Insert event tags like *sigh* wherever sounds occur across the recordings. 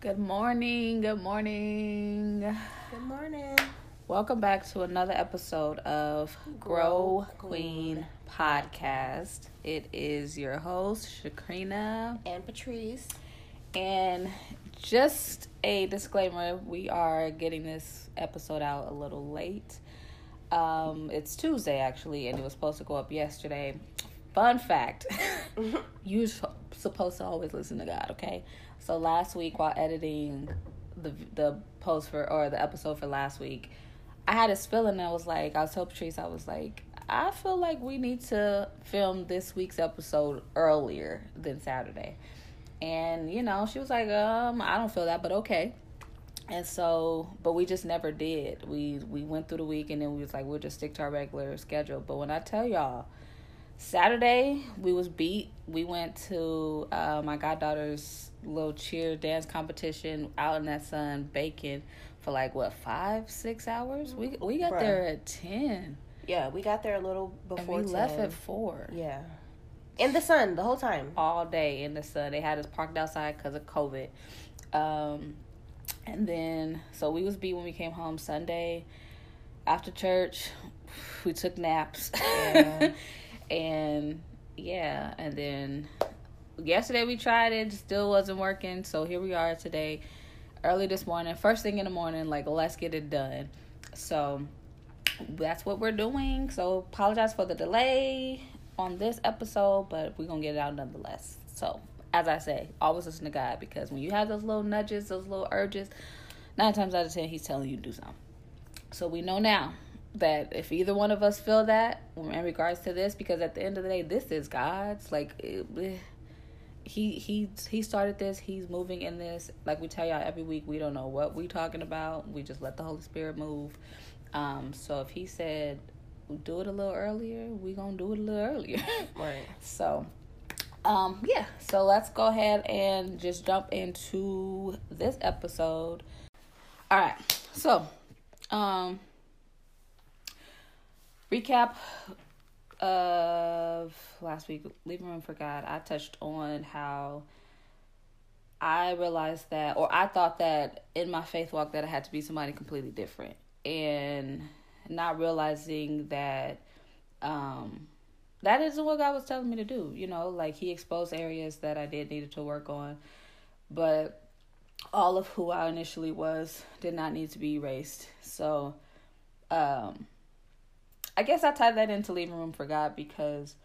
Good morning. Good morning. Good morning. Welcome back to another episode of Grow, Grow Queen, Queen. Podcast. It is your host, Shakrina. And Patrice. And just a disclaimer we are getting this episode out a little late. Um, it's Tuesday, actually, and it was supposed to go up yesterday. Fun fact *laughs* you're supposed to always listen to God, okay? So last week, while editing the the post for or the episode for last week, I had this feeling I was like I was telling Patrice, I was like, I feel like we need to film this week's episode earlier than Saturday. And you know, she was like, um, I don't feel that, but okay. And so, but we just never did. We we went through the week and then we was like, we'll just stick to our regular schedule. But when I tell y'all, Saturday we was beat. We went to uh, my goddaughter's little cheer dance competition out in that sun, baking for like what five six hours. We we got Bruh. there at ten, Yeah, we got there a little before and we left at four. Yeah. In the sun the whole time. all day in the sun. They had us parked outside because of COVID. Um, and then so we was beat when we came home Sunday after church. *sighs* We took naps. Yeah. *laughs* and yeah, and then yesterday we tried it, still wasn't working. So here we are today, early this morning, first thing in the morning. Like let's get it done. So that's what we're doing. So apologize for the delay on this episode, but we're gonna get it out nonetheless. So as I say, always listen to God because when you have those little nudges, those little urges, nine times out of ten, He's telling you to do something. So we know now that if either one of us feel that in regards to this, because at the end of the day, this is God's. Like it, he he he started this. He's moving in this. Like we tell y'all every week, we don't know what we talking about. We just let the Holy Spirit move. Um, so if He said do it a little earlier, we gonna do it a little earlier. *laughs* Right. So, um, yeah. So let's go ahead and just jump into this episode. All right. So, um, recap of last week. Leaving room for God. I touched on how. I realized that, or I thought that in my faith walk that I had to be somebody completely different, and not realizing that um, that isn't what God was telling me to do. You know, like He exposed areas that I did needed to work on, but all of who I initially was did not need to be erased. So, um, I guess I tied that into leaving room for God because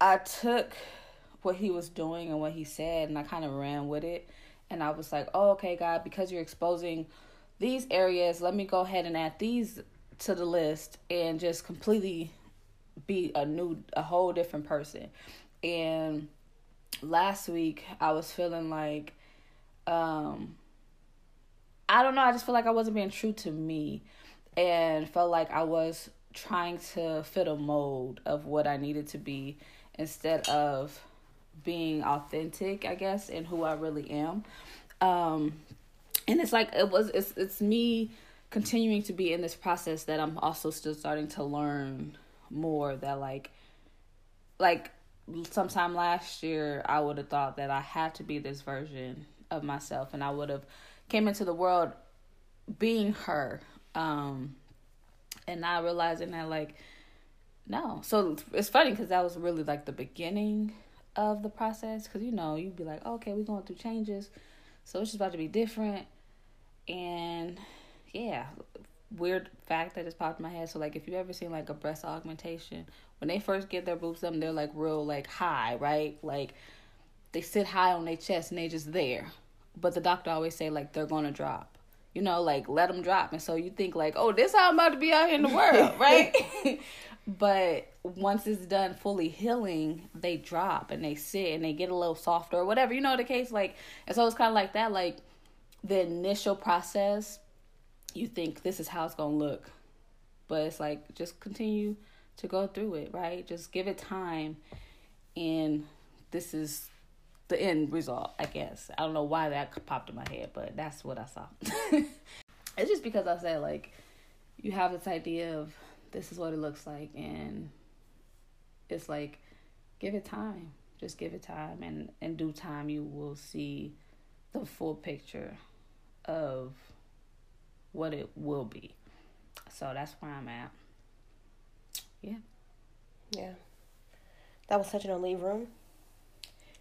I took what He was doing and what He said, and I kind of ran with it. And I was like, oh, okay, God, because you're exposing these areas, let me go ahead and add these to the list and just completely be a new a whole different person and last week i was feeling like um i don't know i just feel like i wasn't being true to me and felt like i was trying to fit a mold of what i needed to be instead of being authentic i guess and who i really am. Um and it's like it was it's it's me continuing to be in this process that I'm also still starting to learn more that like like sometime last year I would have thought that I had to be this version of myself and I would have came into the world being her um and not realizing that like no. So it's funny because that was really like the beginning of the process because you know you'd be like okay we're going through changes. So it's just about to be different. And yeah weird fact that just popped in my head. So like if you ever seen like a breast augmentation when they first get their boobs done they're like real like high right? Like they sit high on their chest and they just there. But the doctor always say like they're gonna drop you know like let them drop. And so you think like oh this how i'm about to be out here in the world *laughs* right? *laughs* But once it's done fully healing they drop and they sit and they get a little softer or whatever you know the case? Like and so it's kind of like that like the initial process you think this is how it's gonna look. But it's like just continue to go through it right? Just give it time and this is the end result i guess i don't know why that popped in my head but that's what i saw *laughs* it's just because i said like you have this idea of this is what it looks like and it's like give it time just give it time and in due time you will see the full picture of what it will be. So that's where I'm at. Yeah. Yeah. That was such an leave room.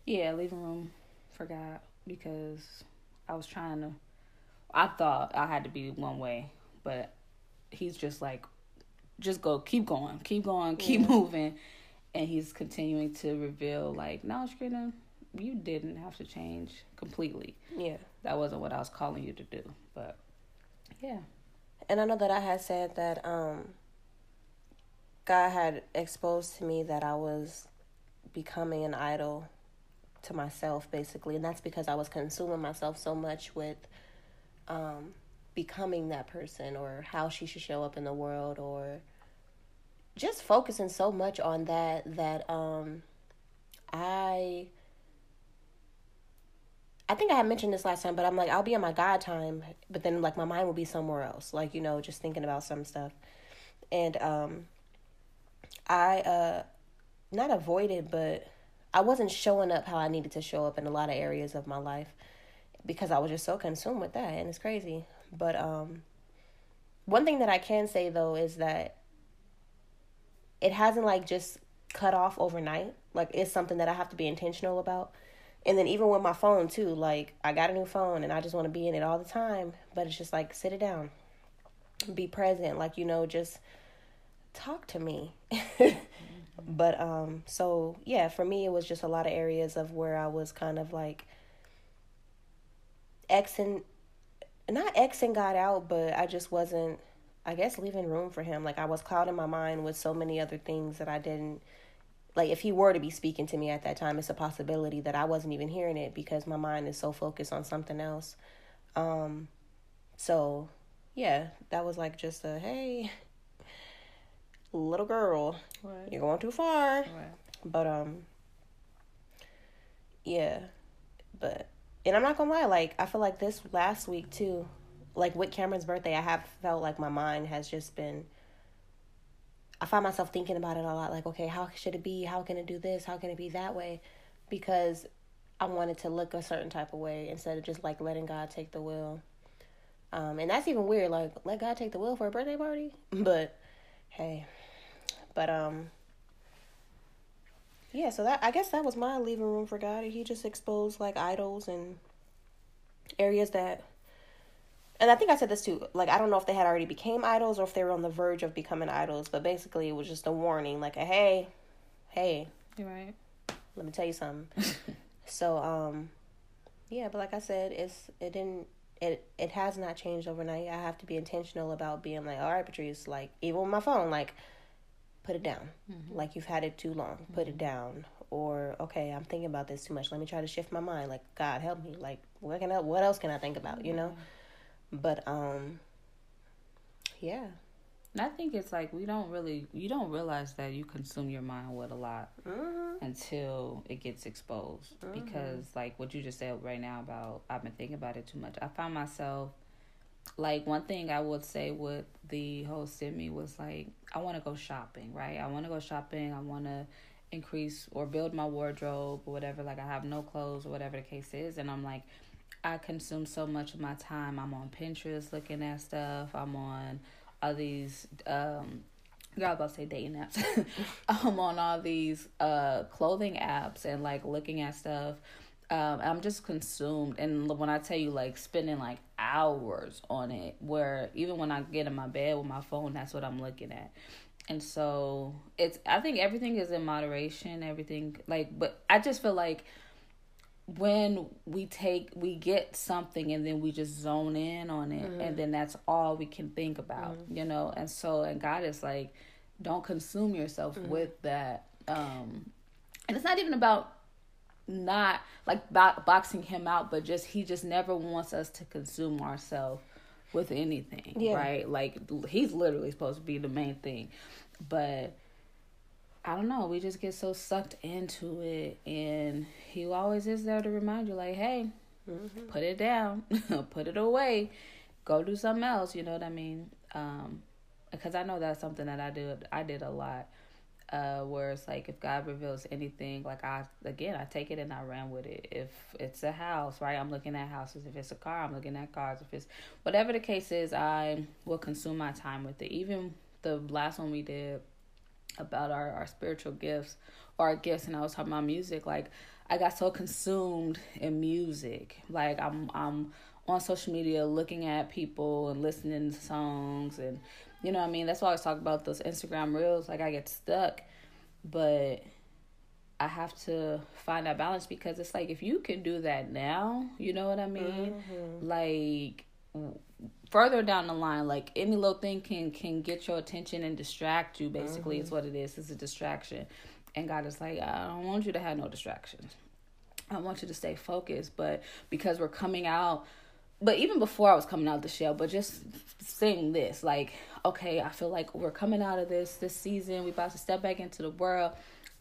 Yeah, leaving room for God because I was trying to. I thought I had to be one way, but he's just like, just go, keep going, keep going, keep Yeah. moving, and he's continuing to reveal like, no, Skrina, you didn't have to change completely. Yeah. That wasn't what I was calling you to do, but yeah, And I know that I had said that um God had exposed to me that I was becoming an idol to myself basically. And that's because I was consuming myself so much with um becoming that person or how she should show up in the world or just focusing so much on that that um I I think I had mentioned this last time, but I'm like, I'll be on my God time, but then like my mind will be somewhere else, like you know, just thinking about some stuff, and um, I uh, not avoided, but I wasn't showing up how I needed to show up in a lot of areas of my life because I was just so consumed with that, and it's crazy. But um, one thing that I can say though is that it hasn't like just cut off overnight. Like it's something that I have to be intentional about. And then even with my phone too, like I got a new phone and I just want to be in it all the time, but it's just like sit it down. Be present, like you know, just talk to me. *laughs* but um so yeah, for me it was just a lot of areas of where I was kind of like Xing not Xing God out, but I just wasn't I guess leaving room for him. Like I was clouding my mind with so many other things that I didn't like if he were to be speaking to me at that time, it's a possibility that I wasn't even hearing it because my mind is so focused on something else. Um so yeah, that was like just a hey *laughs* little girl, right, you're going too far. right. But um yeah. But and I'm not gonna lie, like I feel like this last week too, like with Cameron's birthday, I have felt like my mind has just been I find myself thinking about it a lot, like, okay, how should it be? How can it do this? How can it be that way? Because I wanted to look a certain type of way instead of just like letting God take the wheel. Um, and that's even weird, like let God take the wheel for a birthday party. *laughs* But hey. But um yeah, so that I guess that was my leaving room for God. He just exposed like idols and areas that and I think I said this too. Like I don't know if they had already became idols or if they were on the verge of becoming idols, but basically it was just a warning, like a hey, hey, You're right. let me tell you something. *laughs* so um yeah, but like I said, it's it didn't it it has not changed overnight. I have to be intentional about being like, all right, Patrice, like even with my phone, like put it down. Like you've had it too long. Put it down. Or okay, I'm thinking about this too much. Let me try to shift my mind. Like God help me. Like what can I, what else can I think about? You know. But um, yeah, I think it's like we don't really, you don't realize that you consume your mind with a lot mm-hmm. until it gets exposed. Because, like what you just said right now about I've been thinking about it too much. I found myself, like, one thing I would say with the whole semi was like, I want to go shopping, right? I want to go shopping. I want to increase or build my wardrobe or whatever. Like, I have no clothes or whatever the case is. And I'm like, I consume so much of my time. I'm on Pinterest looking at stuff. I'm on all these um I was about to say dating apps. *laughs* I'm on all these uh clothing apps and like looking at stuff. Um I'm just consumed. And when I tell you like spending like hours on it where even when I get in my bed with my phone that's what I'm looking at. And so it's I think everything is in moderation, everything like but I just feel like when we take we get something and then we just zone in on it and then that's all we can think about you know? And so and god is like don't consume yourself with that um and it's not even about not like bo- boxing him out but just he just never wants us to consume ourselves with anything Yeah. right like he's literally supposed to be the main thing but I don't know. We just get so sucked into it, and he always is there to remind you, like, hey, put it down, *laughs* put it away, go do something else. You know what I mean? Um, because I know that's something that I did. I did a lot. Uh, where it's like if God reveals anything, like I again I take it and I ran with it. If it's a house, right, I'm looking at houses. If it's a car, I'm looking at cars. If it's whatever the case is, I will consume my time with it. Even the last one we did about our, our spiritual gifts or our gifts and I was talking about music, like I got so consumed in music. Like I'm I'm on social media looking at people and listening to songs and you know what I mean? That's why I was talking about those Instagram reels. Like I get stuck, but I have to find that balance because it's like if you can do that now, you know what I mean? Mm-hmm. Like further down the line, like any little thing can can get your attention and distract you. Basically, mm-hmm. is what it is. It's a distraction, and God is like, I don't want you to have no distractions. I want you to stay focused. But because we're coming out but even before I was coming out the shell, but just saying this, like, okay, I feel like we're coming out of this this season. We about to step back into the world,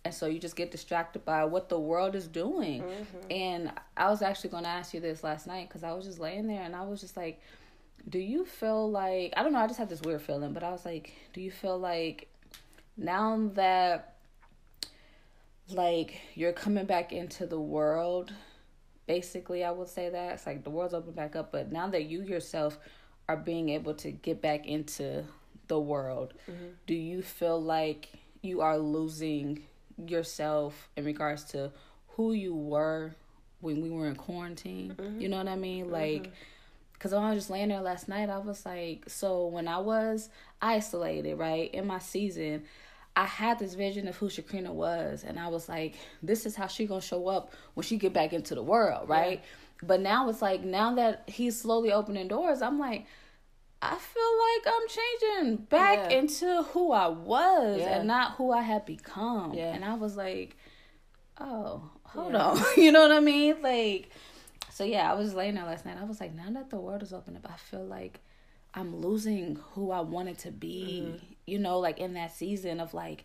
and so you just get distracted by what the world is doing. Mm-hmm. And I was actually going to ask you this last night because I was just laying there and I was just like, do you feel like I don't know? I just had this weird feeling, but I was like, do you feel like now that like you're coming back into the world basically i would say that it's like the world's open back up but now that you yourself are being able to get back into the world mm-hmm. do you feel like you are losing yourself in regards to who you were when we were in quarantine mm-hmm. you know what i mean like mm-hmm. Cause when I was just laying there last night, I was like, so when I was isolated, right, in my season, I had this vision of who Shakrina was, and I was like, this is how she gonna show up when she get back into the world, right? Yeah. But now it's like now that he's slowly opening doors, I'm like, I feel like I'm changing back yeah. into who I was yeah. and not who I had become. Yeah. And I was like, oh, hold on. *laughs* you know what I mean? Like, so yeah, I was laying there last night. I was like, now that the world is open up, I feel like I'm losing who I wanted to be, mm-hmm. You know, like in that season of like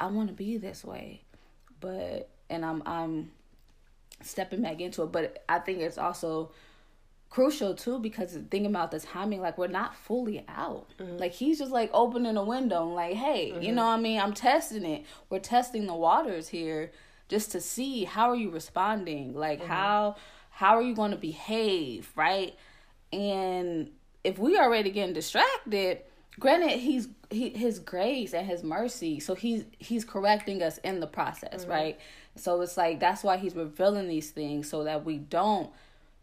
I want to be this way. But and I'm I'm stepping back into it, but I think it's also crucial too because thinking about the timing like we're not fully out mm-hmm. like he's just like opening a window and like hey mm-hmm. you know what i mean i'm testing it we're testing the waters here just to see how are you responding like mm-hmm. how how are you going to behave right and if we are already getting distracted, granted he's he his grace and his mercy, so he's he's correcting us in the process, mm-hmm. right? So it's like that's why he's revealing these things so that we don't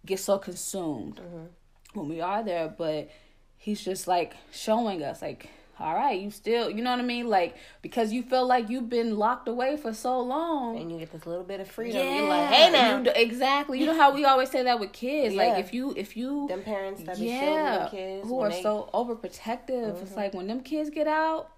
get so consumed mm-hmm. when we are there, but he's just like showing us like all right, you still, you know what I mean? Like, because you feel like you've been locked away for so long. And you get this little bit of freedom. Yeah. You're like, hey now. You, exactly. You know how we always say that with kids. Yeah. Like, if you, if you. Them parents that be yeah, kids. Who are they... so overprotective. Mm-hmm. It's like when them kids get out,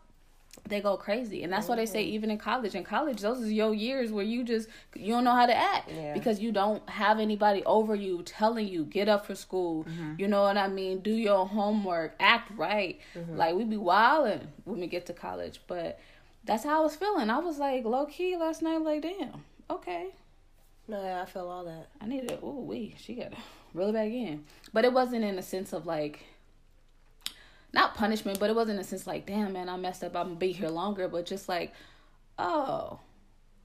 they go crazy and that's mm-hmm. why they say mm-hmm. even in college in college those is your years where you just you don't know how to act yeah. because you don't have anybody over you telling you get up for school mm-hmm. you know what i mean do your homework act right mm-hmm. like we be wilding when we get to college but that's how i was feeling i was like low key last night like damn okay no yeah, i feel all that i needed oh we she got really back in but it wasn't in a sense of like not punishment, but it wasn't a sense like, damn man, I messed up. I'm gonna be here longer, but just like, oh,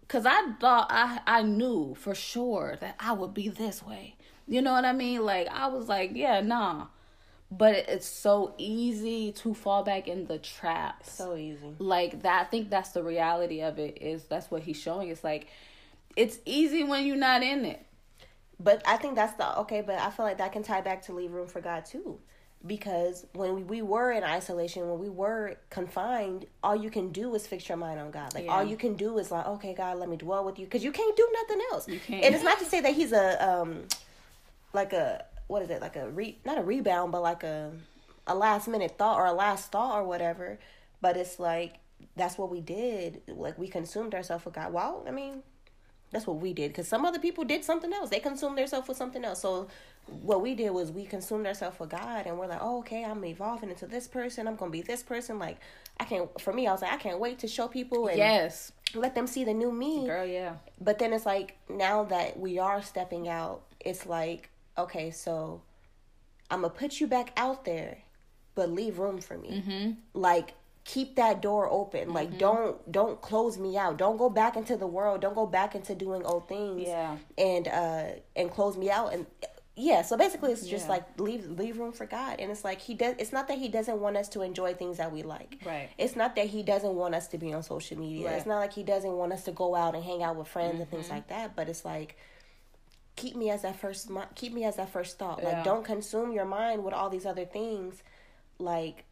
cause I thought I I knew for sure that I would be this way. You know what I mean? Like I was like, yeah, nah. But it's so easy to fall back in the trap. So easy. Like that. I think that's the reality of it. Is that's what he's showing. It's like, it's easy when you're not in it. But I think that's the okay. But I feel like that can tie back to leave room for God too because when we, we were in isolation when we were confined all you can do is fix your mind on god. Like yeah. all you can do is like okay god let me dwell with you because you can't do nothing else. You can't. and it's not to say that he's a um like a what is it? Like a re not a rebound but like a a last minute thought or a last thought or whatever. But it's like that's what we did. Like we consumed ourselves with god. Well i mean that's what we did because some other people did something else they consumed themselves with something else so what we did was we consumed ourselves for God and we're like, oh, okay, I'm evolving into this person. I'm gonna be this person. Like, I can't. For me, I was like, I can't wait to show people and yes, let them see the new me. Girl, yeah. But then it's like now that we are stepping out, it's like, okay, so I'm gonna put you back out there, but leave room for me. Mm-hmm. Like keep that door open. Mm-hmm. Like don't don't close me out. Don't go back into the world. Don't go back into doing old things. Yeah. And uh and close me out and yeah, so basically it's just Yeah. like leave leave room for God. And it's like he does it's not that he doesn't want us to enjoy things that we like. Right. It's not that he doesn't want us to be on social media. Right. It's not like he doesn't want us to go out and hang out with friends and Mm-hmm. things like that, but it's like keep me as that first keep me as that first thought. Like don't consume your mind with all these other things. Like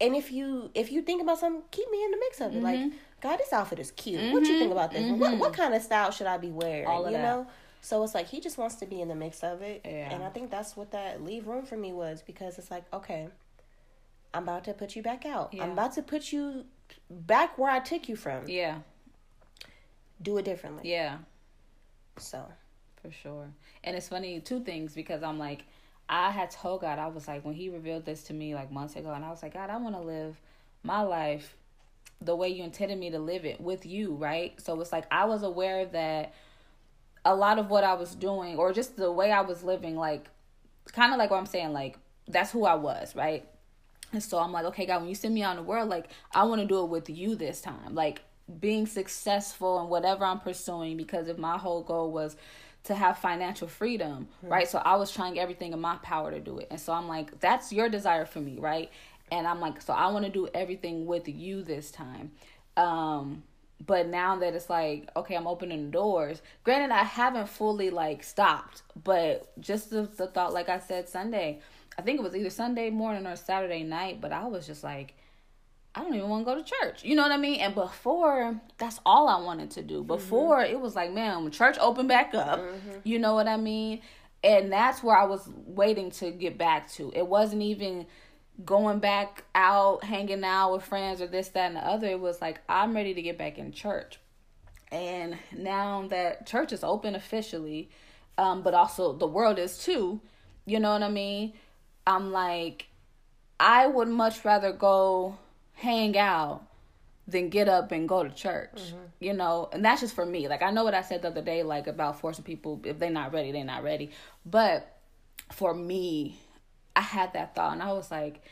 and if you if you think about something, keep me in the mix of it. Like, Mm-hmm. God, this outfit is cute. What you think about this? What what kind of style should I be wearing? All of you that. know? So it's like he just wants to be in the mix of it. Yeah. And I think that's what that leave room for me was because it's like, okay, I'm about to put you back out. Yeah. I'm about to put you back where I took you from. Yeah. Do it differently. Yeah. So For sure. And it's funny, two things, because I'm like, I had told God, I was like, when He revealed this to me like months ago, and I was like, God, I want to live my life the way you intended me to live it with you, right? So it's like, I was aware that a lot of what I was doing, or just the way I was living, like, kind of like what I'm saying, like, that's who I was, right? And so I'm like, okay, God, when you send me out in the world, like, I want to do it with you this time. Like, being successful in whatever I'm pursuing, because if my whole goal was to have financial freedom, right? So I was trying everything in my power to do it. And so I'm like, that's your desire for me, right? And I'm like, so I want to do everything with you this time. Um, but now that it's like, okay, I'm opening the doors. Granted, I haven't fully like stopped, but just the, the thought, like I said, Sunday, I think it was either Sunday morning or Saturday night, but I was just like, I don't even want to go to church. You know what I mean? And before, that's all I wanted to do. Before, it was like, man, when church opened back up, you know what I mean? And that's where I was waiting to get back to. It wasn't even going back out, hanging out with friends or this, that, and the other. It was like, I'm ready to get back in church. And now that church is open officially, um, but also the world is too, you know what I mean? I'm like, I would much rather go hang out than get up and go to church, mm-hmm. you know? And that's just for me. Like, I know what I said the other day, like, about forcing people, if they're not ready, they're not ready. But for me, I had that thought, and I was like,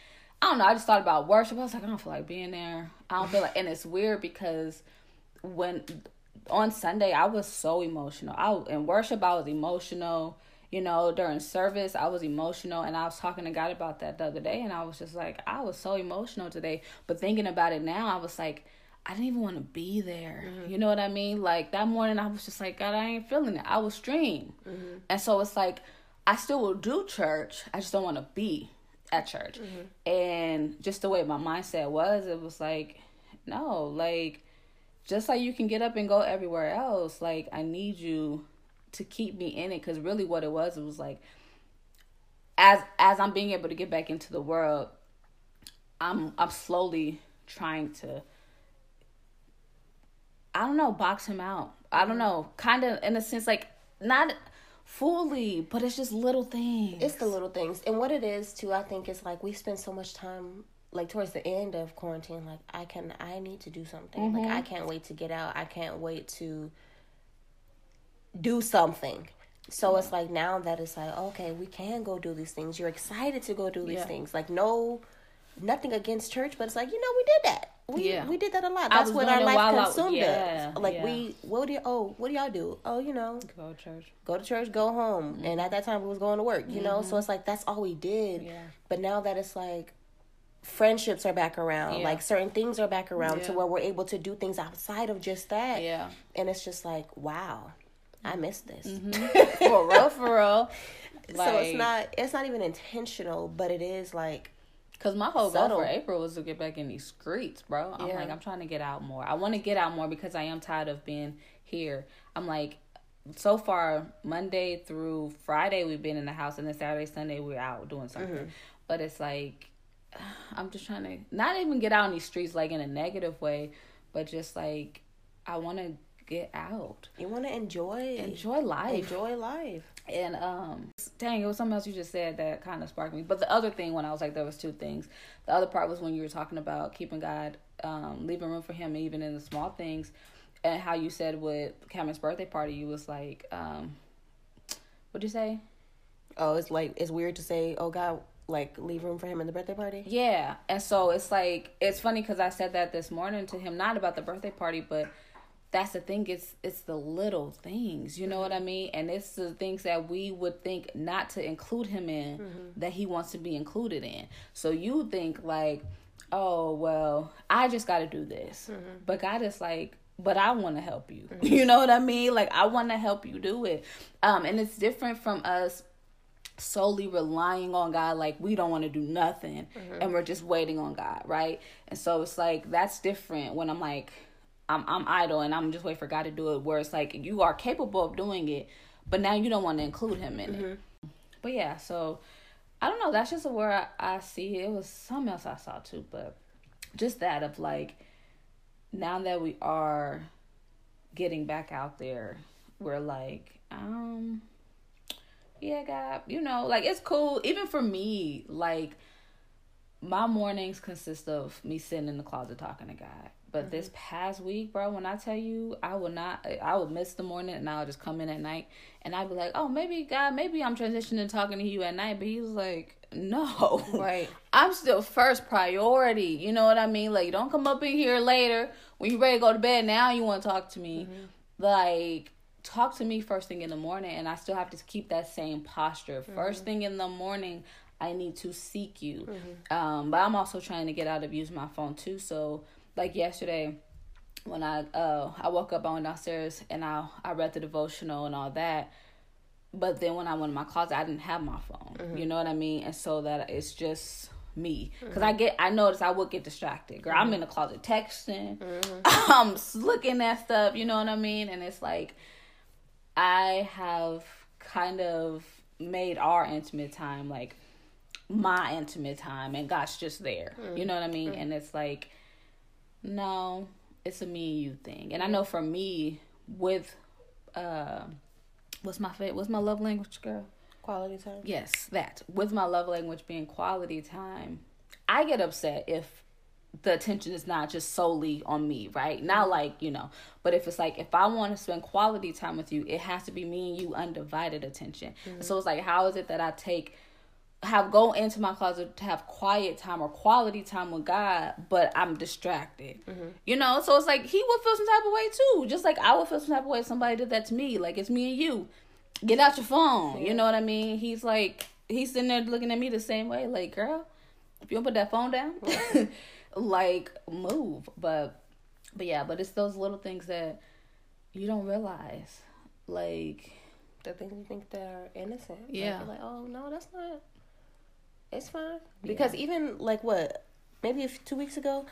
I don't know. I just thought about worship. I was like, I don't feel like being there. I don't feel like, and it's weird because when on Sunday I was so emotional. I in worship I was emotional. You know, during service I was emotional, and I was talking to God about that the other day, and I was just like, I was so emotional today. But thinking about it now, I was like. I didn't even want to be there. Mm-hmm. You know what I mean? Like that morning, I was just like, God, I ain't feeling it. I was stream, mm-hmm. and so it's like I still will do church. I just don't want to be at church. Mm-hmm. And just the way my mindset was, it was like, no, like just like you can get up and go everywhere else, like I need you to keep me in it cuz really what it was, it was like as as I'm being able to get back into the world, I'm I'm slowly trying to I don't know, box him out. I don't know, kind of in a sense like not fully, but it's just little things. It's the little things. And what it is too, I think is like we spend so much time like towards the end of quarantine, like I can I need to do something. Like I mm-hmm. can't wait to get out. I can't wait to do something. So it's like now that it's like, okay, we can go do these things. You're excited to go do these Yeah. things. Like no nothing against church, but it's like, you know, we did that. We Yeah. we did that a lot. That's what our life consumed yeah, us. Like yeah. we what do you oh, what do y'all do? Oh, you know, go to church. go to church, go home. Mm-hmm. And at that time, we was going to work, you know? So mm-hmm. it's like, that's all we did. Yeah. But now that it's like, friendships are back around, Yeah. like certain things are back around to where we're able to do things outside of just that. Yeah. And it's just like, wow, I miss this. *laughs* For real, for real. so it's not, it's not even intentional, but it is like, Cause my whole goal for April was to get back in these streets, bro. I'm Yeah. like, I'm trying to get out more. I want to get out more because I am tired of being here. I'm like, so far Monday through Friday we've been in the house, and then Saturday, Sunday we're out doing something. Mm-hmm. But it's like, *sighs* I'm just trying to not even get out in these streets like in a negative way, but just like I want to get out, you want to enjoy, enjoy life. enjoy life. And um dang, it was something else you just said that kind of sparked me. But the other thing when I was like there was two things. The other part was when you were talking about keeping God, um, leaving room for him even in the small things. And how you said with Cameron's birthday party, you was like, um what'd you say? Oh, it's like, it's weird to say, oh God, like leave room for him in the birthday party. Yeah, and so it's like it's funny because I said that this morning to him, not about the birthday party, but that's the thing. It's it's the little things, you know what I mean, and it's the things that we would think not to include him in mm-hmm. that he wants to be included in. So you think like, oh well, I just got to do this, mm-hmm. but God is like, but I want to help you. Mm-hmm. *laughs* You know what I mean? Like I want to help you do it. Um, and it's different from us solely relying on God like we don't want to do nothing mm-hmm. and we're just waiting on God, right? And so it's like that's different when I'm like I'm I'm idle and I'm just waiting for God to do it where it's like you are capable of doing it, but now you don't want to include him in mm-hmm. it. But yeah, so I don't know, that's just where I, I see it. it was something else I saw too, but just that of like now that we are getting back out there, we're like, um yeah, God, you know, like it's cool. Even for me, like my mornings consist of me sitting in the closet talking to God. But mm-hmm. this past week, bro, when I tell you, I will not, I will miss the morning and I'll just come in at night and I'd be like, oh, maybe God, maybe I'm transitioning talking to you at night. But he was like, no, right. *laughs* I'm still first priority. You know what I mean? Like, don't come up in here later when you ready to go to bed. Now you want to talk to me. Mm-hmm. Like, talk to me first thing in the morning and I still have to keep that same posture. 1st mm-hmm. thing in the morning, I need to seek you. Mm-hmm. Um, but I'm also trying to get out of using my phone too. So like yesterday when I uh I woke up, I went downstairs and I I read the devotional and all that. But then when I went in my closet, I didn't have my phone. Mm-hmm. You know what I mean? And so that it's just me because mm-hmm. I get I notice I would get distracted. Girl, I'm in the closet texting, *laughs* I'm looking at stuff. You know what I mean? And it's like I have kind of made our intimate time like my intimate time and God's just there. You know what I mean? Mm. And it's like, no, it's a me and you thing. And I know for me, with uh what's my favorite what's my love language, girl? Quality time. Yes, that. With my love language being quality time, I get upset if the attention is not just solely on me, right? Not like, you know, but if it's like if I want to spend quality time with you, it has to be me and you undivided attention. Mm-hmm. So it's like how is it that I take have go into my closet to have quiet time or quality time with God, but I'm distracted. Mm-hmm. You know, so it's like he would feel some type of way too, just like I would feel some type of way if somebody did that to me. Like it's me and you. Get out your phone. Yeah. You know what I mean? He's like he's sitting there looking at me the same way. Like, girl, if you don't put that phone down, *laughs* like move. But but yeah, but it's those little things that you don't realize. Like the things you think that are innocent. Yeah. Like, like oh no, that's not it's fine. Because yeah. even like what, maybe two weeks ago,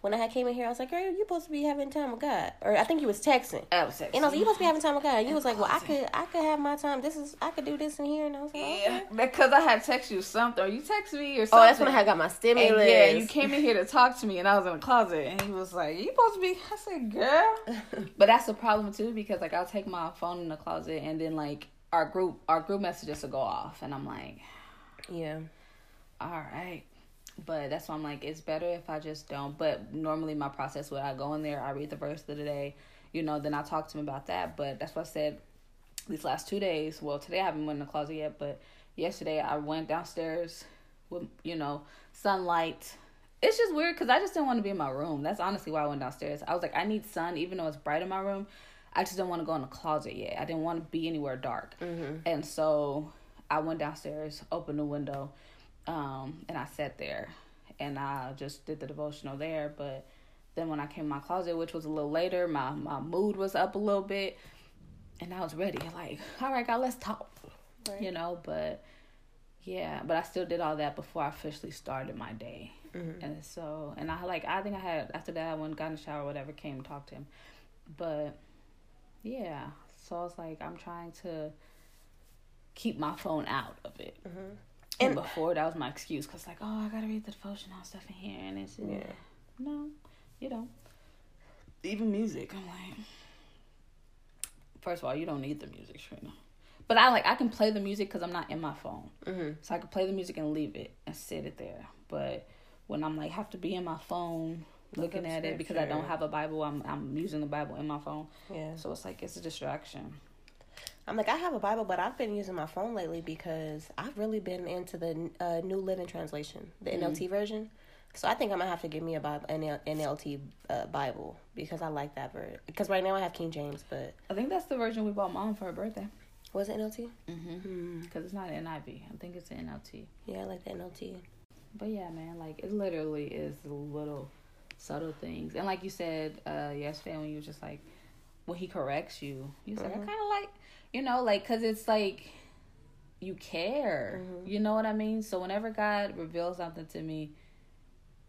when I had came in here, I was like, "Girl, you supposed to be having time with God," or I think you was texting. I was texting. And I was like, "You supposed to be having time with God." And you was like, "Well, I could, I could have my time. This is, I could do this in here." And I was like, "Yeah," okay. *laughs* because I had text you something, or you text me or something. Oh, that's when I had got my stimulus. And yeah, you came in here to talk to me, and I was in the closet, and he was like, "You supposed to be?" I said, "Girl," *laughs* but that's the problem too, because like I'll take my phone in the closet, and then like our group, our group messages will go off, and I'm like, "Yeah." All right. But that's why I'm like, it's better if I just don't. But normally my process when I go in there, I read the verse of the day, you know, then I talk to him about that. But that's what I said these last two days. Well, today I haven't went in the closet yet, but yesterday I went downstairs with, you know, sunlight. It's just weird because I just didn't want to be in my room. That's honestly why I went downstairs. I was like, I need sun, even though it's bright in my room. I just didn't want to go in the closet yet. I didn't want to be anywhere dark. Mm-hmm. And so I went downstairs, opened the window, um, and I sat there and I just did the devotional there. But then when I came in my closet, which was a little later, my, my mood was up a little bit and I was ready. Like, all right, God, let's talk. Right. You know, but yeah, but I still did all that before I officially started my day. Mm-hmm. And so, and I like, I think I had, after that, I went, got in the shower, whatever, came and talked to him. But yeah, so I was like, I'm trying to keep my phone out of it. Mm-hmm. And before that was my excuse because like, oh, I gotta read the devotional stuff in here, and it's yeah, no, you don't. Even music, I'm like, first of all, you don't need the music, Trina. But I like I can play the music because I'm not in my phone, mm-hmm. so I can play the music and leave it and sit it there. But when I'm like have to be in my phone looking at it because I don't have a Bible, I'm I'm using the Bible in my phone. Yeah. So it's like it's a distraction. I'm like, I have a Bible, but I've been using my phone lately because I've really been into the uh, New Living Translation, the Mm. NLT version. So I think I'm gonna have to give me a Bible, an NLT uh, Bible because I like that version. Because right now I have King James, but I think that's the version we bought mom for her birthday. was it NLT? Mm-hmm. Mm. Because it's not NIV. I think it's an NLT. Yeah, I like the NLT. But yeah, man, like it literally is little subtle things. And like you said uh, yesterday when you were just like, when he corrects you, you was like, I kind of like, you know, like, because it's like, you care. Mhm. You know what I mean? So whenever God reveals something to me,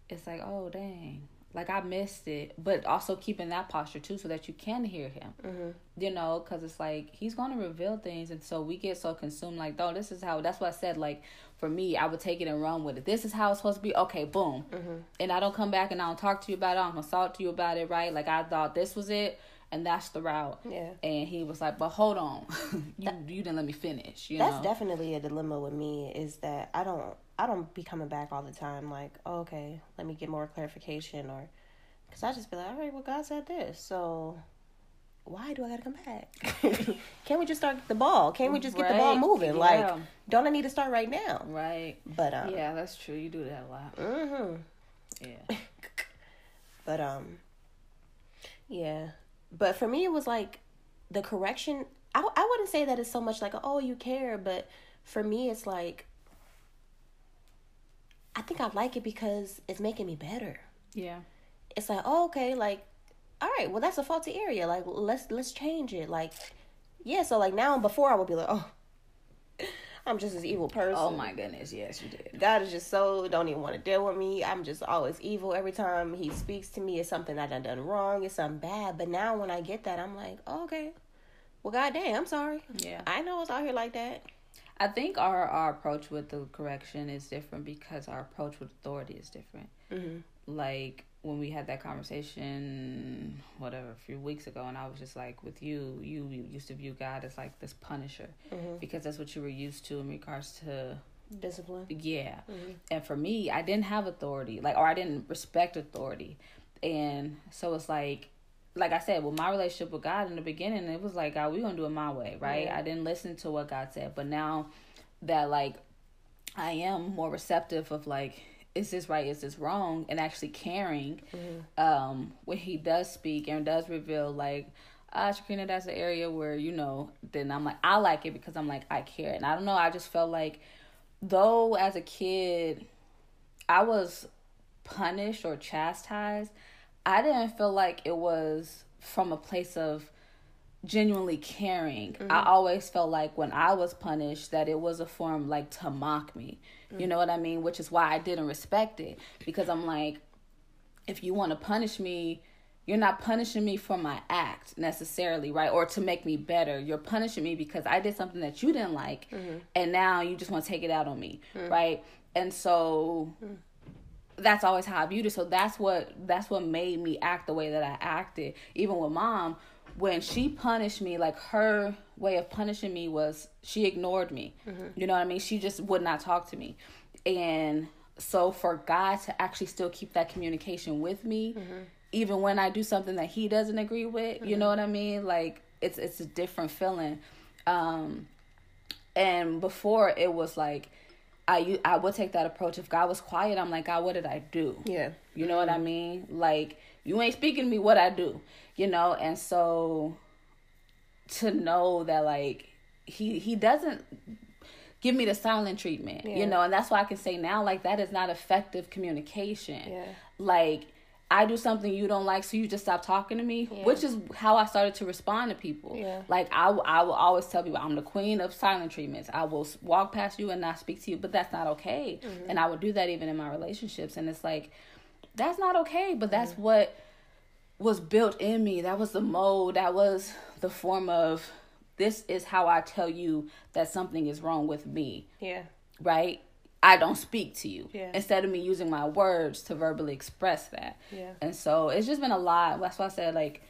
it's like, oh, dang. Like I missed it, but also keeping that posture too, so that you can hear him. Mm-hmm. You know, because it's like he's going to reveal things, and so we get so consumed. Like, oh, this is how. That's what I said. Like for me, I would take it and run with it. This is how it's supposed to be. Okay, boom. Mm-hmm. And I don't come back and I don't talk to you about it. I don't consult to you about it. Right? Like I thought this was it, and that's the route. Yeah. And he was like, but hold on, *laughs* you you didn't let me finish. You That's know. definitely a dilemma with me is that I don't I don't be coming back all the time like oh, okay let me get more clarification or because I just be like all right well God said this so why do I gotta come back *laughs* can't we just start the ball can't we just get the ball moving Yeah. like don't I need to start right now right. but um Yeah, that's true. You do that a lot. Mm-hmm. Yeah. *laughs* but um yeah but for me it was like the correction. I, I wouldn't say that it's so much like oh you care but for me it's like i think i like it because it's making me better. Yeah. it's like oh, okay like all right well that's a faulty area. Like let's let's change it. Like yeah so like now and before i would be like oh i'm just this evil person Oh my goodness. Yes, you did. God is just so don't even want to deal with me. I'm just always evil every time he speaks to me. It's something I done done wrong. It's something bad. But now when I get that, I'm like, oh, okay. Well, goddamn, I'm sorry. Yeah. I know it's out here like that. I think our, our approach with the correction is different because our approach with authority is different. Mm-hmm. Like when we had that conversation, whatever, a few weeks ago, and I was just like, with you, you, you used to view God as like this punisher Mm-hmm. because that's what you were used to in regards to, Discipline. yeah. Mm-hmm. And for me, I didn't have authority, like, or I didn't respect authority. And so it's like, like I said, with my relationship with God in the beginning, it was like, God, we're gonna do it my way, right? Yeah. I didn't listen to what God said, but now that like I am more receptive of like, is this right? Is this wrong? And actually caring, Mm-hmm. um, when He does speak and does reveal like. Ah, Shakrina, that's an area where you know. Then I'm like, I like it because I'm like, I care, and I don't know. I just felt like, though, as a kid, I was punished or chastised, I didn't feel like it was from a place of genuinely caring. I mm-hmm. always felt like when I was punished that it was a form like to mock me. You know what I mean? Which is why I didn't respect it because I'm like if you want to punish me, you're not punishing me for my act necessarily, right? Or to make me better. You're punishing me because I did something that you didn't like mm-hmm. and now you just want to take it out on me, mm. right? And so mm. that's always how I viewed it. So that's what that's what made me act the way that I acted. Even with mom, when she punished me, like her way of punishing me was she ignored me. Mm-hmm. You know what I mean? She just would not talk to me. And so for God to actually still keep that communication with me, mm-hmm. even when I do something that he doesn't agree with, you mm-hmm. know what I mean? Like it's it's a different feeling. Um and before it was like I I would take that approach. If God was quiet, I'm like, God, what did I do? Yeah. You know what I mean? Like you ain't speaking to me, what I do? You know, and so to know that like he he doesn't give me the silent treatment, Yeah. you know, and that's why I can say now like that is not effective communication. Yeah. Like I do something you don't like, so you just stop talking to me, Yeah. which is how I started to respond to people. Yeah. Like I, will- I will always tell people I'm the queen of silent treatments. I will walk past you and not speak to you, but that's not okay. Mm-hmm. And I would do that even in my relationships, and it's like that's not okay. But that's Mm-hmm. what was built in me. That was the mold. That was the form of this is how I tell you that something is wrong with me Yeah. right? I don't speak to you. Yeah. Instead of me using my words to verbally express that. Yeah. And so it's just been a lot. That's why I said like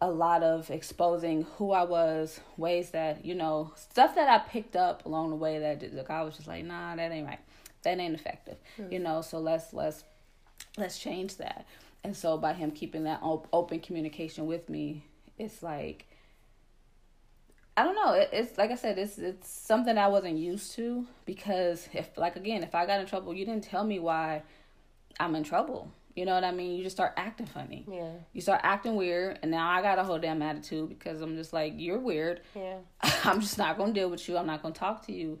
a lot of exposing who I was, ways that, you know, stuff that I picked up along the way that the guy was just like, nah, that ain't right. That ain't effective. You know, so let's let's let's change that. And so by him keeping that op- open communication with me, it's like I don't know. It, it's like I said, it's it's something I wasn't used to because if like again, if I got in trouble, you didn't tell me why I'm in trouble. You know what I mean? You just start acting funny. Yeah. You start acting weird, and now I got a whole damn attitude because I'm just like, you're weird. Yeah. *laughs* I'm just not gonna deal with you. I'm not gonna talk to you,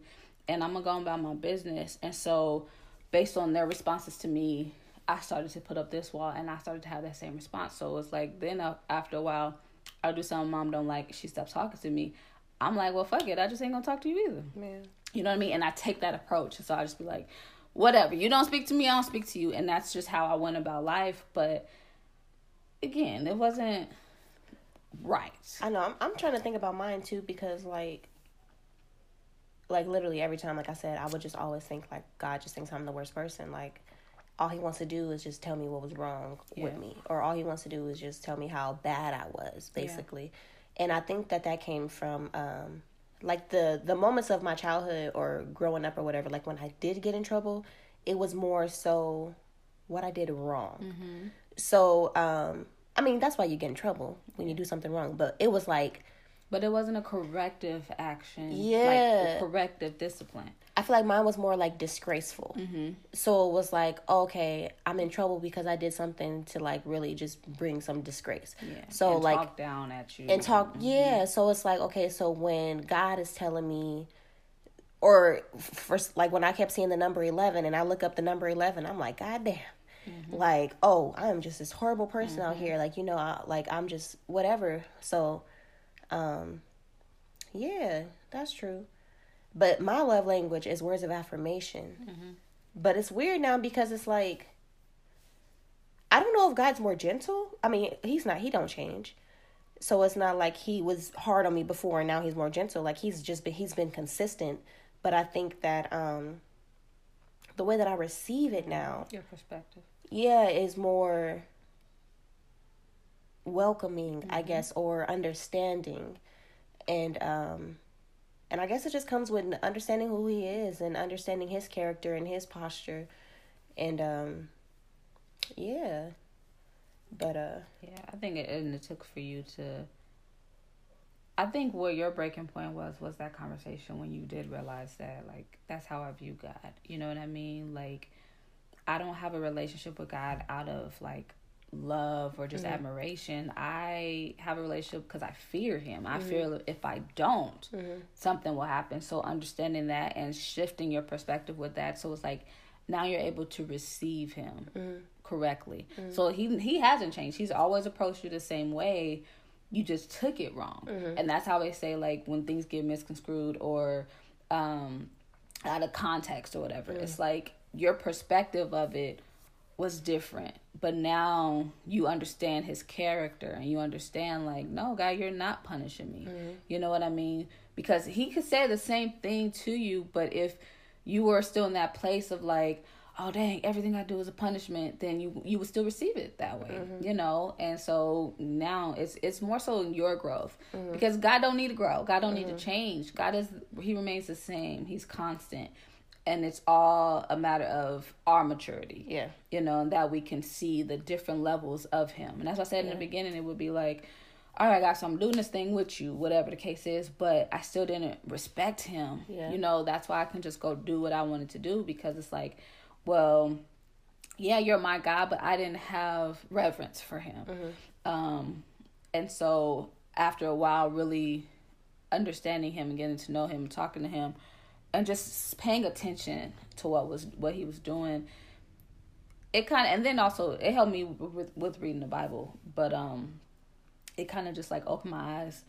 and I'm gonna go about my business. And so, based on their responses to me, I started to put up this wall, and I started to have that same response. So it's like then after a while, I do something mom don't like. She stops talking to me. I'm like, well, fuck it. I just ain't gonna talk to you either. Yeah. You know what I mean? And I take that approach. So I just be like, whatever. You don't speak to me, I don't speak to you. And that's just how I went about life. But again, it wasn't right. I know. I'm, I'm trying to think about mine too because like, like literally every time, like I said, I would just always think like God just thinks I'm the worst person. Like, all he wants to do is just tell me what was wrong with me, or all he wants to do is just tell me how bad I was, basically. And I think that that came from um, like the the moments of my childhood or growing up or whatever. Like when I did get in trouble, it was more so what I did wrong. So, um, I mean, that's why you get in trouble when you do something wrong. But it was like, But it wasn't a corrective action. Yeah. Like corrective discipline. I feel like mine was more like disgraceful. Mm-hmm. So it was like, okay, I'm in trouble because I did something to like really just bring some disgrace. Yeah. So and like, talk down at you. and talk, yeah. So it's like, okay, so when God is telling me, or first, like when I kept seeing the number 11 and I look up the number 11, I'm like, God damn. Like, oh, I'm just this horrible person out here. Like, you know, I, like I'm just whatever. So, um, yeah, that's true. But my love language is words of affirmation. But it's weird now because it's like I don't know if God's more gentle. I mean, he's not. He don't change. So it's not like he was hard on me before and now he's more gentle. Like he's just been he's been consistent. But I think that um the way that I receive it now, Your perspective. yeah, is more welcoming, I guess, or understanding. And um and I guess it just comes with understanding who he is and understanding his character and his posture. And um yeah. But uh Yeah, I think it and it took for you to. I think where your breaking point was was that conversation when you did realize that like that's how I view God. You know what I mean? Like I don't have a relationship with God out of like love or just mm-hmm. admiration. I have a relationship because I fear Him. I fear mm-hmm. if I don't, mm-hmm. something will happen. So understanding that and shifting your perspective with that, so it's like now you're able to receive Him correctly. So he he hasn't changed. He's always approached you the same way. You just took it wrong, and that's how they say like when things get misconstrued or um out of context or whatever. It's like your perspective of it was different, but now you understand his character and you understand like, no, guy, you're not punishing me. Mm-hmm. You know what I mean? Because he could say the same thing to you, but if you were still in that place of like, oh dang, everything I do is a punishment, then you you would still receive it that way, mm-hmm. you know. And so now it's it's more so in your growth mm-hmm. because God don't need to grow, God don't need to change. God is He remains the same. He's constant, and it's all a matter of our maturity yeah. you know, and that we can see the different levels of him. And as I said in the beginning, it would be like, all right, guys, so I'm doing this thing with you, whatever the case is, but I still didn't respect him. Yeah. You know, that's why I can just go do what I wanted to do because it's like, well, yeah, you're my God, but I didn't have reverence for him. Um, and so after a while, really understanding him and getting to know him, and talking to him, and just paying attention to what was what he was doing. It kind of and then also it helped me with with reading the bible but um it kind of just like opened my eyes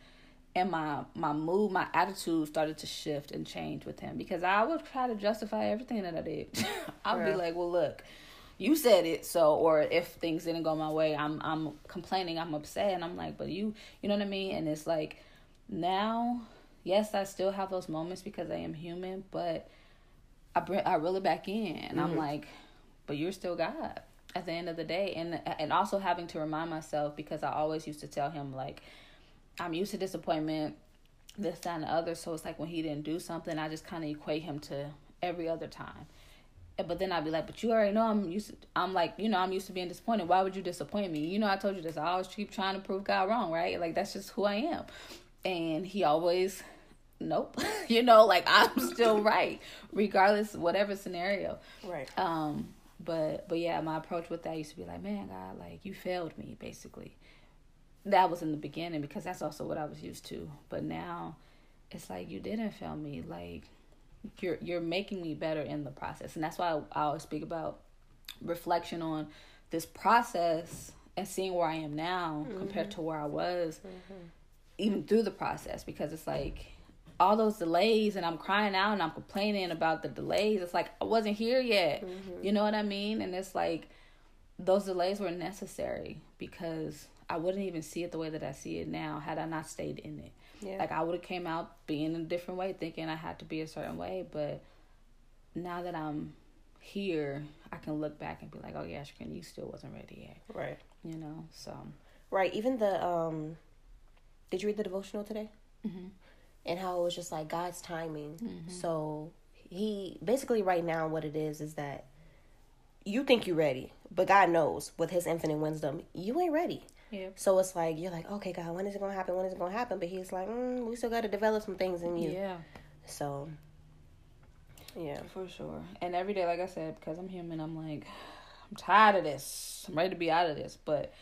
and my my mood my attitude started to shift and change with him because i would try to justify everything that i did. *laughs* I'd be like well look you said it so or if things didn't go my way i'm i'm complaining i'm upset and i'm like but you you know what i mean? And it's like now yes i still have those moments because i am human but i bring i reel it back in and i'm mm-hmm. like but you're still god at the end of the day and and also having to remind myself because i always used to tell him like i'm used to disappointment this that and the other so it's like when he didn't do something i just kind of equate him to every other time but then I'd be like, but you already know I'm used. To, I'm like, you know, I'm used to being disappointed. Why would you disappoint me? You know, I told you this. I always keep trying to prove God wrong, right? Like that's just who I am. and he always nope. *laughs* You know like i'm still right regardless whatever scenario. Right. um but but yeah my approach with that used to be like man god like you failed me basically. That was in the beginning because that's also what i was used to. But now it's like you didn't fail me like you're you're making me better in the process. And that's why i, I always speak about reflection on this process and seeing where i am now compared to where i was even through the process because it's like all those delays and I'm crying out and I'm complaining about the delays. It's like I wasn't here yet. You know what I mean? And it's like those delays were necessary because I wouldn't even see it the way that I see it now had I not stayed in it. Yeah. Like I would have came out being a different way, thinking I had to be a certain way, but now that I'm here, I can look back and be like, "Oh yeah, Shkin, you still wasn't ready yet." Right. You know, so Right. Even the um, did you read the devotional today? Mhm. And how it was just like God's timing. So he basically right now what it is is that you think you're ready, but God knows with His infinite wisdom you ain't ready. yeah, So it's like you're like, okay, God, when is it gonna happen? When is it gonna happen? But He's like, mm, we still got to develop some things in you. yeah. So, yeah, For sure. And every day, like I said, because I'm human, I'm like, *sighs* I'm tired of this. I'm ready to be out of this. But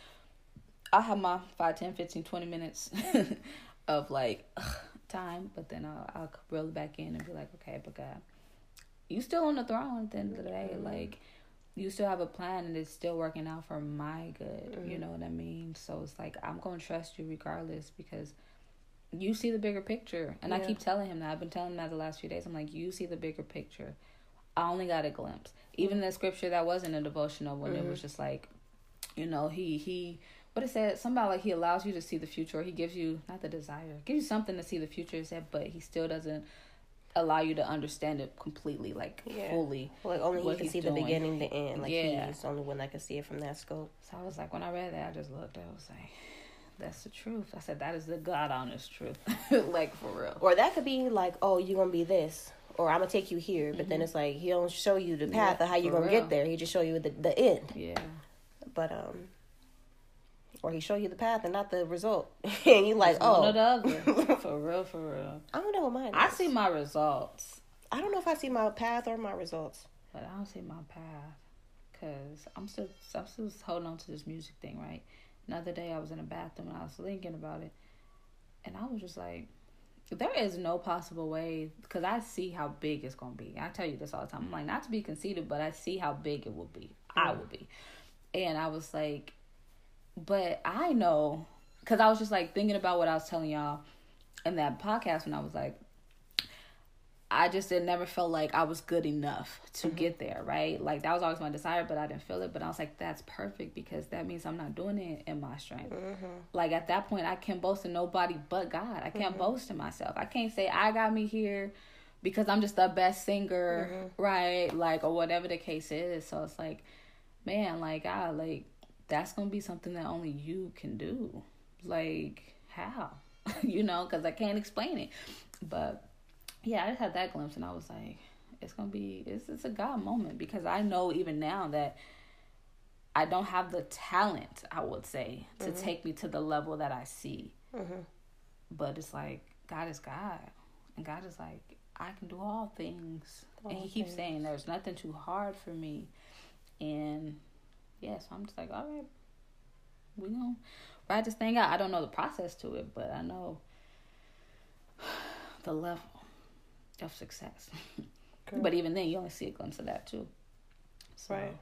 I'll have my 5, 10, 15, 20 minutes *laughs* of like time. But then I'll, I'll reel it back in and be like, okay, but God, you still on the throne at the end of the day. Like, you still have a plan and it's still working out for my good. You mm-hmm. know what I mean? So it's like, I'm going to trust you regardless because you see the bigger picture. And I keep telling him that. I've been telling him that the last few days. I'm like, you see the bigger picture. I only got a glimpse. Even mm-hmm. the scripture that wasn't a devotional when it was mm-hmm. just like, you know, he he what it said, somebody like he allows you to see the future or he gives you not the desire, gives you something to see the future said, but he still doesn't allow you to understand it completely, like Yeah. fully. like only He can see the beginning, the end. Like Yeah. He's the only one that can see it from that scope. So I was like, when I read that, I just looked. I was like, that's the truth. I said, that is the God honest truth, *laughs* like for real. Or that could be like, oh, you're gonna be this, or I'm gonna take you here. But then it's like he don't show you the path Yeah, of how you're gonna real. get there. He just show you the the end. Yeah. But um, or he show you the path and not the result, *laughs* and you like, It's one or oh, the other. *laughs* for real, for real. I don't know what mine. I see my results. I don't know if I see my path or my results. But I don't see my path, cause I'm still I'm still holding on to this music thing, right? Another day I was in a bathroom and I was thinking about it, and I was just like, there is no possible way, cause I see how big it's gonna be. I tell you this all the time. I'm like, not to be conceited, but I see how big it will be. I will be, and I was like, but I know, cause I was just like thinking about what I was telling y'all in that podcast when I was like. I just did never felt like I was good enough to mm-hmm. get there, right? Like that was always my desire, but I didn't feel it. But I was like, that's perfect because that means I'm not doing it in my strength. Mm-hmm. Like at that point, I can't boast in nobody but God. I can't mm-hmm. boast in myself. I can't say I got me here because I'm just the best singer, right? Like or whatever the case is. So it's like, man, like I like that's gonna be something that only you can do. Like how, *laughs* you know? Because I can't explain it, but yeah, I just had that glimpse and I was like, it's gonna be it's it's a God moment because I know even now that I don't have the talent, I would say, to mm-hmm. take me to the level that I see. Mm-hmm. But it's like God is God. And God is like, I can do all things. and he keeps saying there's nothing too hard for me. And yeah, so I'm just like, all right, we gonna ride this thing out. I don't know the process to it, but I know *sighs* the level of success. but even then, you only see a glimpse of that too. So, Right.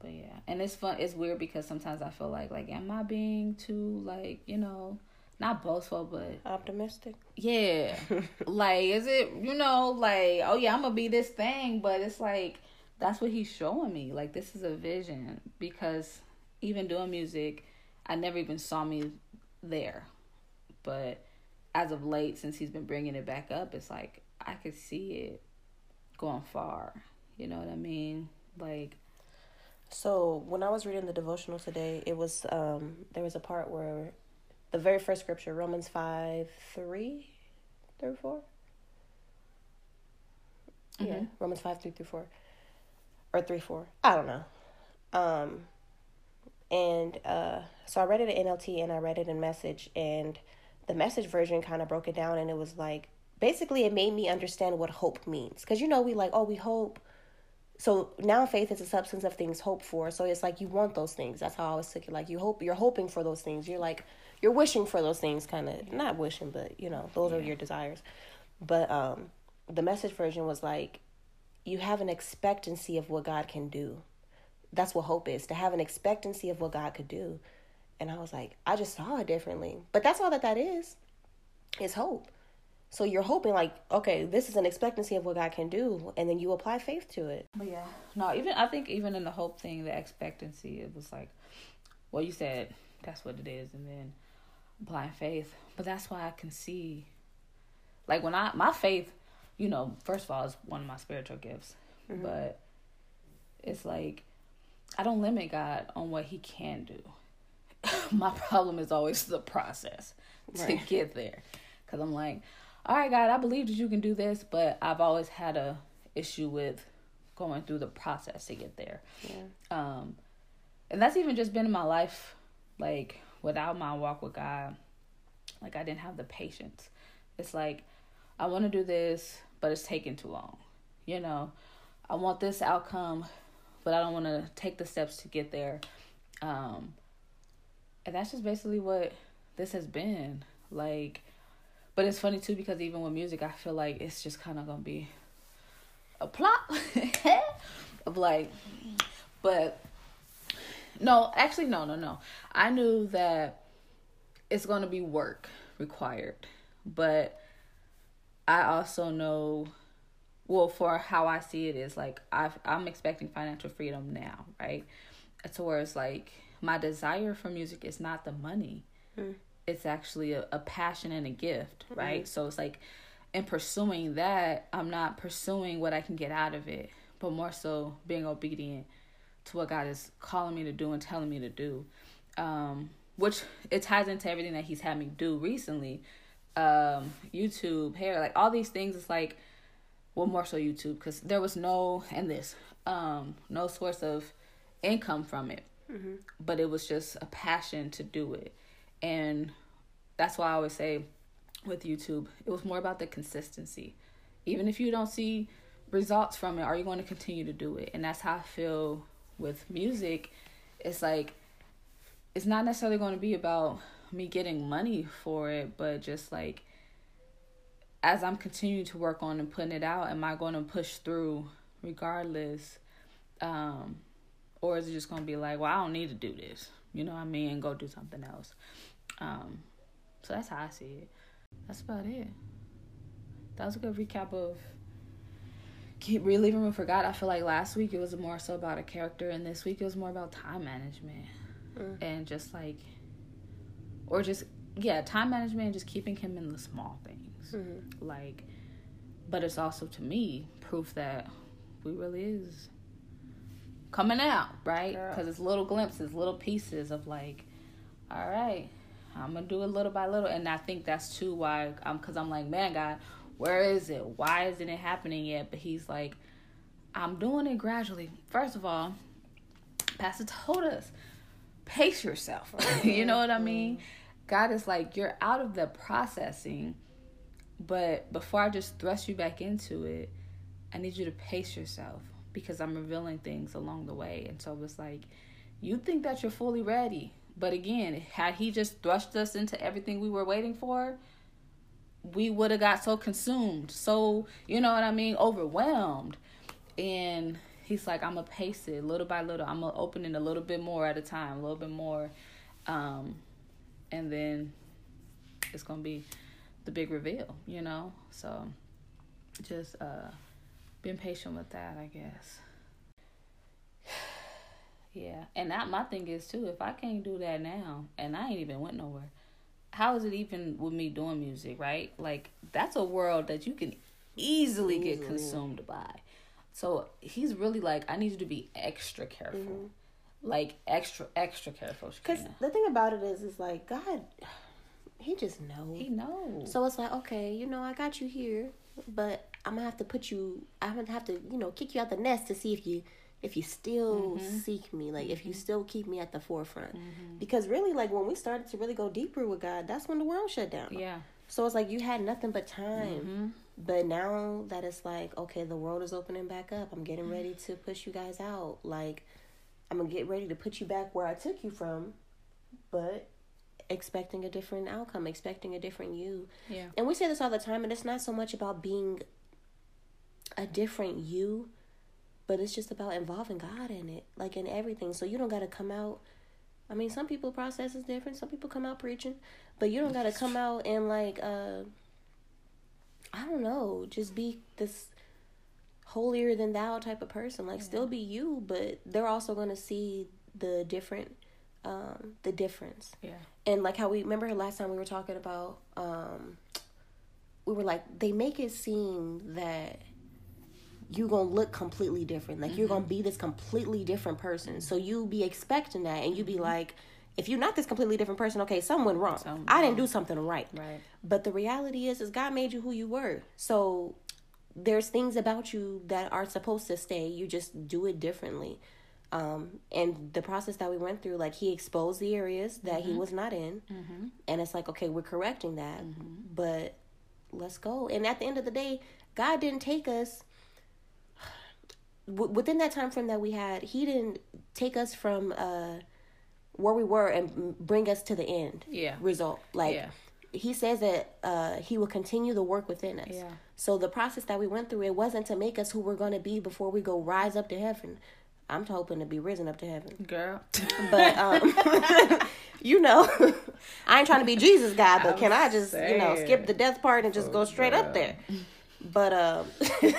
But yeah, and it's fun. It's weird because sometimes I feel like, like, am I being too like, you know, not boastful, but Optimistic. yeah, *laughs* like, is it, you know, like, oh yeah, I'm gonna be this thing, but it's like that's what he's showing me. Like, this is a vision because even doing music, I never even saw me there, but as of late, since he's been bringing it back up, it's like I could see it going far. You know what I mean? Like, So when I was reading the devotional today, it was um there was a part where the very first scripture, Romans five three through 4 Yeah, Mhm. Romans five three through four, or three four. I don't know. Um, and uh, so I read it in NLT and I read it in Message, and the message version kind of broke it down and it was like basically it made me understand what hope means. Because you know we like oh we hope. So now faith is a substance of things hoped for. So it's like you want those things. That's how i always took it. Like you hope you're hoping for those things. You're like you're wishing for those things kind of not wishing but you know those yeah. are your desires. But um the message version was like you have an expectancy of what god can do that's what hope is to have an expectancy of what god could do and I was like, I just saw it differently. But that's all that that is. Is hope. So you're hoping like, okay, this is an expectancy of what God can do, and then you apply faith to it. But yeah, no, even I think even in the hope thing, the expectancy, it was like, well, you said that's what it is, and then applying faith. But that's why I can see, like when I my faith, you know, first of all, is one of my spiritual gifts, mm-hmm. but it's like I don't limit God on what He can do. *laughs* my problem is always the process to get there. Cause I'm like, all right, God, I believe that you can do this, but I've always had a issue with going through the process to get there. Yeah. Um, and that's even just been in my life, like without my walk with God. Like I didn't have the patience. It's like I want to do this, but it's taking too long. You know, I want this outcome, but I don't want to take the steps to get there. Um, and that's just basically what this has been like but it's funny too because even with music i feel like it's just kind of gonna be a plot *laughs* of like but no actually no no no i knew that it's gonna be work required but i also know well for how i see it is like i i'm expecting financial freedom now right to where it's like my desire for music is not the money. Mm. It's actually a, a, passion and a gift, right? Mm-hmm. So it's like in pursuing that, I'm not pursuing what I can get out of it, but more so being obedient to what God is calling me to do and telling me to do. Um, which it ties into everything that He's had me do recently. Um, YouTube, hair, like all these things. It's like, well, more so YouTube, because there was no and this, um, no source of income from it mm-hmm. but it was just a passion to do it. And that's why I always say with YouTube, it was more about the consistency. Even if you don't see results from it, are you going to continue to do it? And that's how I feel with music. It's like, it's not necessarily going to be about me getting money for it, but just like, as I'm continuing to work on and putting it out, am I going to push through regardless? Um, or is it just gonna be like, well, I don't need to do this, you know what I mean, and go do something else. Um, so that's how I see it. That's about it. That was a good recap of keep reliving and forgot. I feel like last week it was more so about a character, and this week it was more about time management mm. and just like, or just yeah, time management and just keeping him in the small things. Mm-hmm. Like, but it's also to me proof that we really is coming out, right? Because it's little glimpses, little pieces of like, all right, I'm gonna do it little by little, and I think that's too why I'm because I'm like, man, God, where is it? Why isn't it happening yet? But He's like, I'm doing it gradually. First of all, Pastor told us, pace yourself. *laughs* you know what I mean? God is like, you're out of the processing, but before I just thrust you back into it, I need you to pace yourself because I'm revealing things along the way. And so it's like, you think that you're fully ready. But again, had he just thrust us into everything we were waiting for, we would have got so consumed, so, you know what I mean, overwhelmed. And he's like, I'm going to pace it little by little. I'm going to open it a little bit more at a time, a little bit more. Um, and then it's to be the big reveal, you know? So just, uh, been patient with that, I guess. *sighs* yeah, and that my thing is too. If I can't do that now, and I ain't even went nowhere, how is it even with me doing music? Right? Like that's a world that you can easily, easily. get consumed by. So he's really like, I need you to be extra careful. Mm-hmm. Like extra, extra careful. Because the thing about it is, is like God, He just knows. He knows. So it's like, okay, you know, I got you here, but I'm gonna have to put you. I'm gonna have to, you know, kick you out the nest to see if you if you still Mm-hmm. seek me, like if you still keep me at the forefront. Because really, like when we started to really go deeper with God, that's when the world shut down. Yeah. So it's like you had nothing but time. Mm-hmm. But now that it's like, okay, the world is opening back up. I'm getting ready to push you guys out. Like, I'm gonna get ready to put you back where I took you from, but expecting a different outcome, expecting a different you. Yeah. And we say this all the time, and it's not so much about being a different you, but it's just about involving God in it, like in everything. So you don't got to come out. I mean, some people process is different. Some people come out preaching, but you don't got to come out and like, uh, I don't know, just be this holier than thou type of person. Like, still be you, but they're also gonna see the different, um, the difference. Yeah. and like how we remember last time we were talking about um we were like they make it seem that you're gonna look completely different. Like you're gonna be this completely different person. So you be expecting that and you be like if you're not this completely different person okay something went wrong. Something i didn't do something right. Right. but the reality is is god made you who you were. So there's things about you that are supposed to stay. You just do it differently. Um, and the process that we went through like he exposed the areas that he was not in. And it's like okay we're correcting that. But let's go. And at the end of the day god didn't take us w- within that time frame that we had he didn't take us from uh where we were and bring us to the end Yeah. result. Like Yeah. He says that uh he will continue the work within us. Yeah. so the process that we went through it wasn't to make us who we're going to be before we go rise up to heaven. I'm hoping to be risen up to heaven. Girl. but um *laughs* you know *laughs* i ain't trying to be jesus guy but can i just you know skip the death part and just go straight up there? But um *laughs*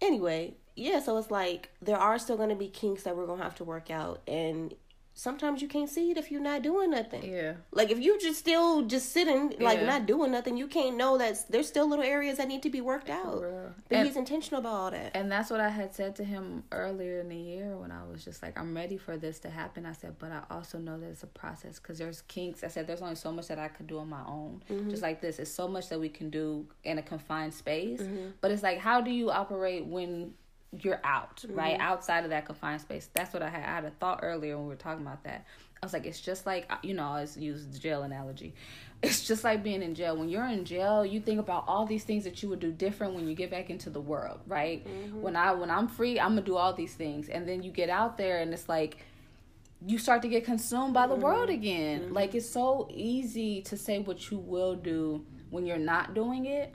anyway yeah so it's like there are still going to be kinks that we're going to have to work out. And sometimes you can't see it if you're not doing nothing yeah. like if you just still just sitting like Yeah. not doing nothing you can't know that there's still little areas that need to be worked out but And- he's intentional about all that And that's what I had said to him earlier in the year when I was just like, I'm ready for this to happen. I said, but I also know that it's a process because there's kinks. I said, there's only so much that I could do on my own. Mm-hmm. Just like this, it's so much that we can do in a confined space. Mm-hmm. But it's like, how do you operate when you're out, right? Mm-hmm. Outside of that confined space. That's what I had. I had a thought earlier when we were talking about that. I was like, it's just like, you know, I always use the jail analogy. *laughs* It's just like being in jail. When you're in jail, you think about all these things that you would do different when you get back into the world, right? Mm-hmm. When I when I'm free, I'm gonna do all these things, and then you get out there, and it's like you start to get consumed by the mm-hmm. world again. Like it's so easy to say what you will do when you're not doing it,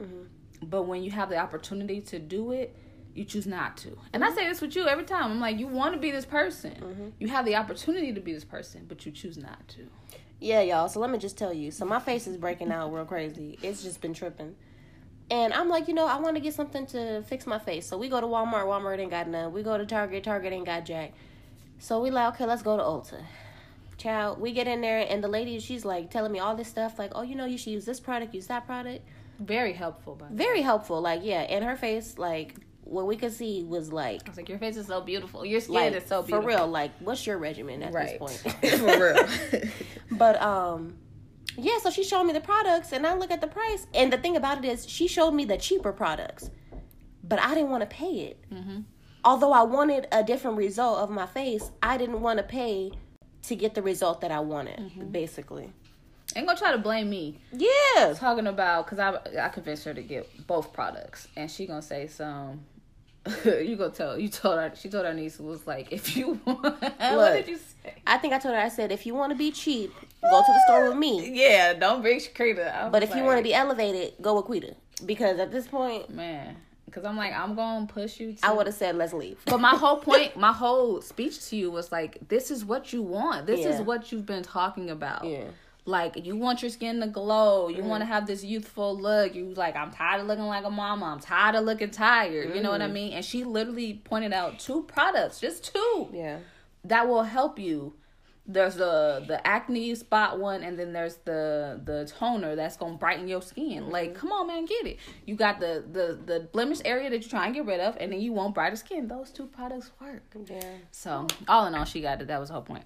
but when you have the opportunity to do it, you choose not to. And I say this with you every time. I'm like, you want to be this person. Mm-hmm. You have the opportunity to be this person, but you choose not to. Yeah, y'all. So let me just tell you. So my face is breaking out real crazy. It's just been tripping. And I'm like, you know, I want to get something to fix my face. So we go to Walmart. Walmart ain't got none. We go to Target. Target ain't got jack. So we like, okay, let's go to Ulta. Child, we get in there and the lady, she's like telling me all this stuff. Like, oh, you know, you should use this product, use that product. Very helpful, but Very helpful. Like, yeah. And her face, like, what we could see was like, I was like, your face is so beautiful. Your skin like is so beautiful. for real. Like, what's your regimen at Right. this point? *laughs* *laughs* for real. But um yeah, so she showed me the products and I look at the price. And the thing about it is she showed me the cheaper products. But I didn't want to pay it. Although I wanted a different result of my face, I didn't want to pay to get the result that I wanted, basically. Ain't gonna try to blame me. Yeah. talking about because I I convinced her to get both products, and she gonna say some. *laughs* you gonna tell you told her she told her niece was like if you *laughs* want what did you say? I think I told her I said if you want to be cheap, go to the store with me. Yeah, don't bring Shakrita. But if you want to be elevated, go with Quita. Because at this point, man, because I'm like I'm gonna push you. To, I would have said let's leave. But my whole *laughs* point, my whole speech to you was like, this is what you want. This is what you've been talking about. Yeah. Like you want your skin to glow. You want to mm. have this youthful look. You like I'm tired of looking like a mama. I'm tired of looking tired. You know what I mm. mean? And she literally pointed out two products, just two, Yeah. that will help you. There's the the acne spot one, and then there's the the toner that's gonna brighten your skin. Like, mm-hmm. come on, man, get it. You got the the the blemish area that you're trying to get rid of, and then you want brighter skin. Those two products work. Yeah. So all in all, she got it. That was the whole point.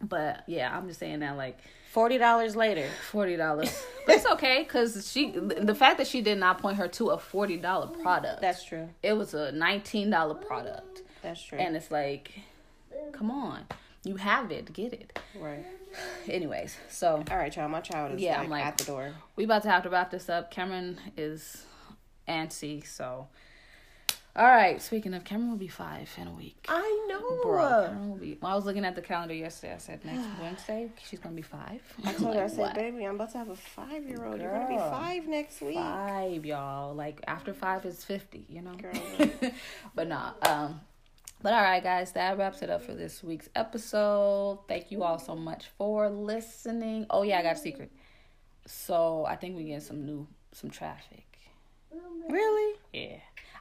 But yeah, I'm just saying that like Forty dollars later. forty dollars. *laughs* But it's okay because she the fact that she did not point her to a forty dollar product. That's true. it was a nineteen dollar product. That's true. And it's like, come on, you have it, get it. right. *sighs* Anyways, so All right, y'all. My child is Yeah, yeah, I'm like- at the door. we about to have to wrap this up. Cameron is antsy, so. All right. Speaking of, Cameron will be five in a week. I know. Bro, Cameron will be. When I was looking at the calendar yesterday, I said next *sighs* Wednesday she's gonna be five. I told her, I said, what? baby, I'm about to have a five year old. You're gonna be five next week. five, y'all. Like after five is fifty, you know. Girl. *laughs* but nah. Um. But all right, guys, that wraps it up for this week's episode. Thank you all so much for listening. Oh yeah, I got a secret. So I think we get some new some traffic. Really? Yeah.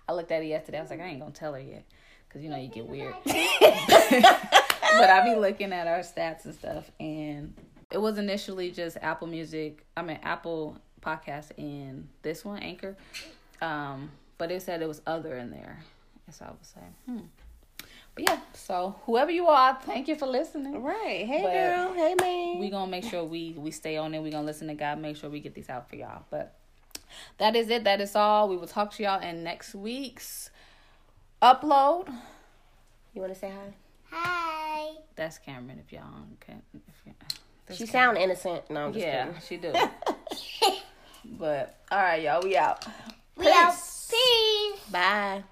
I looked at it yesterday. I was like, I ain't gonna tell her yet, cause you know you get weird. *laughs* *laughs* but I be looking at our stats and stuff, and it was initially just Apple Music. I mean Apple Podcast and this one Anchor, um, but it said it was other in there, and so I was saying, hmm. But yeah, so whoever you are, thank you for listening. Right. Hey, But girl. Hey, man. We gonna make sure we we stay on it. We gonna listen to God. Make sure we get these out for y'all. But that is it. That is all. We will talk to y'all in next week's upload. you want to say hi? Hi. That's Cameron. If y'all can, if you, that's She Cameron. sound innocent. No, I'm just yeah, kidding. she do. *laughs* but all right, y'all. We out. We out. Peace. Peace. Bye.